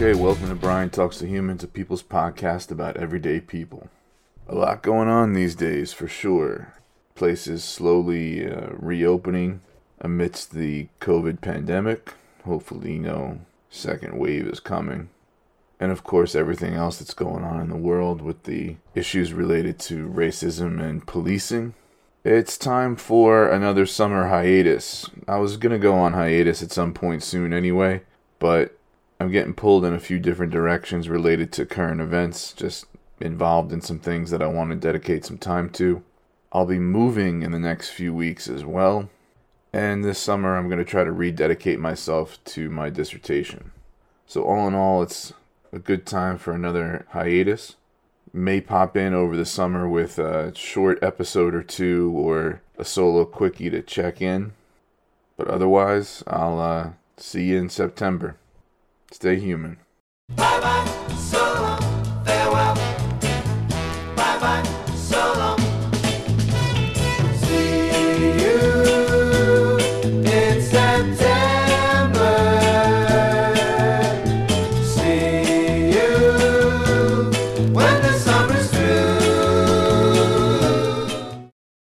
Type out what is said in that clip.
Okay, welcome to Brian Talks to Humans, a people's podcast about everyday people. A lot going on these days, for sure. Places slowly uh, reopening amidst the COVID pandemic. Hopefully, no second wave is coming. And of course, everything else that's going on in the world with the issues related to racism and policing. It's time for another summer hiatus. I was going to go on hiatus at some point soon anyway, but I'm getting pulled in a few different directions related to current events, just involved in some things that I want to dedicate some time to. I'll be moving in the next few weeks as well. And this summer, I'm going to try to rededicate myself to my dissertation. So, all in all, it's a good time for another hiatus. May pop in over the summer with a short episode or two or a solo quickie to check in. But otherwise, I'll uh, see you in September. Stay human. Bye bye.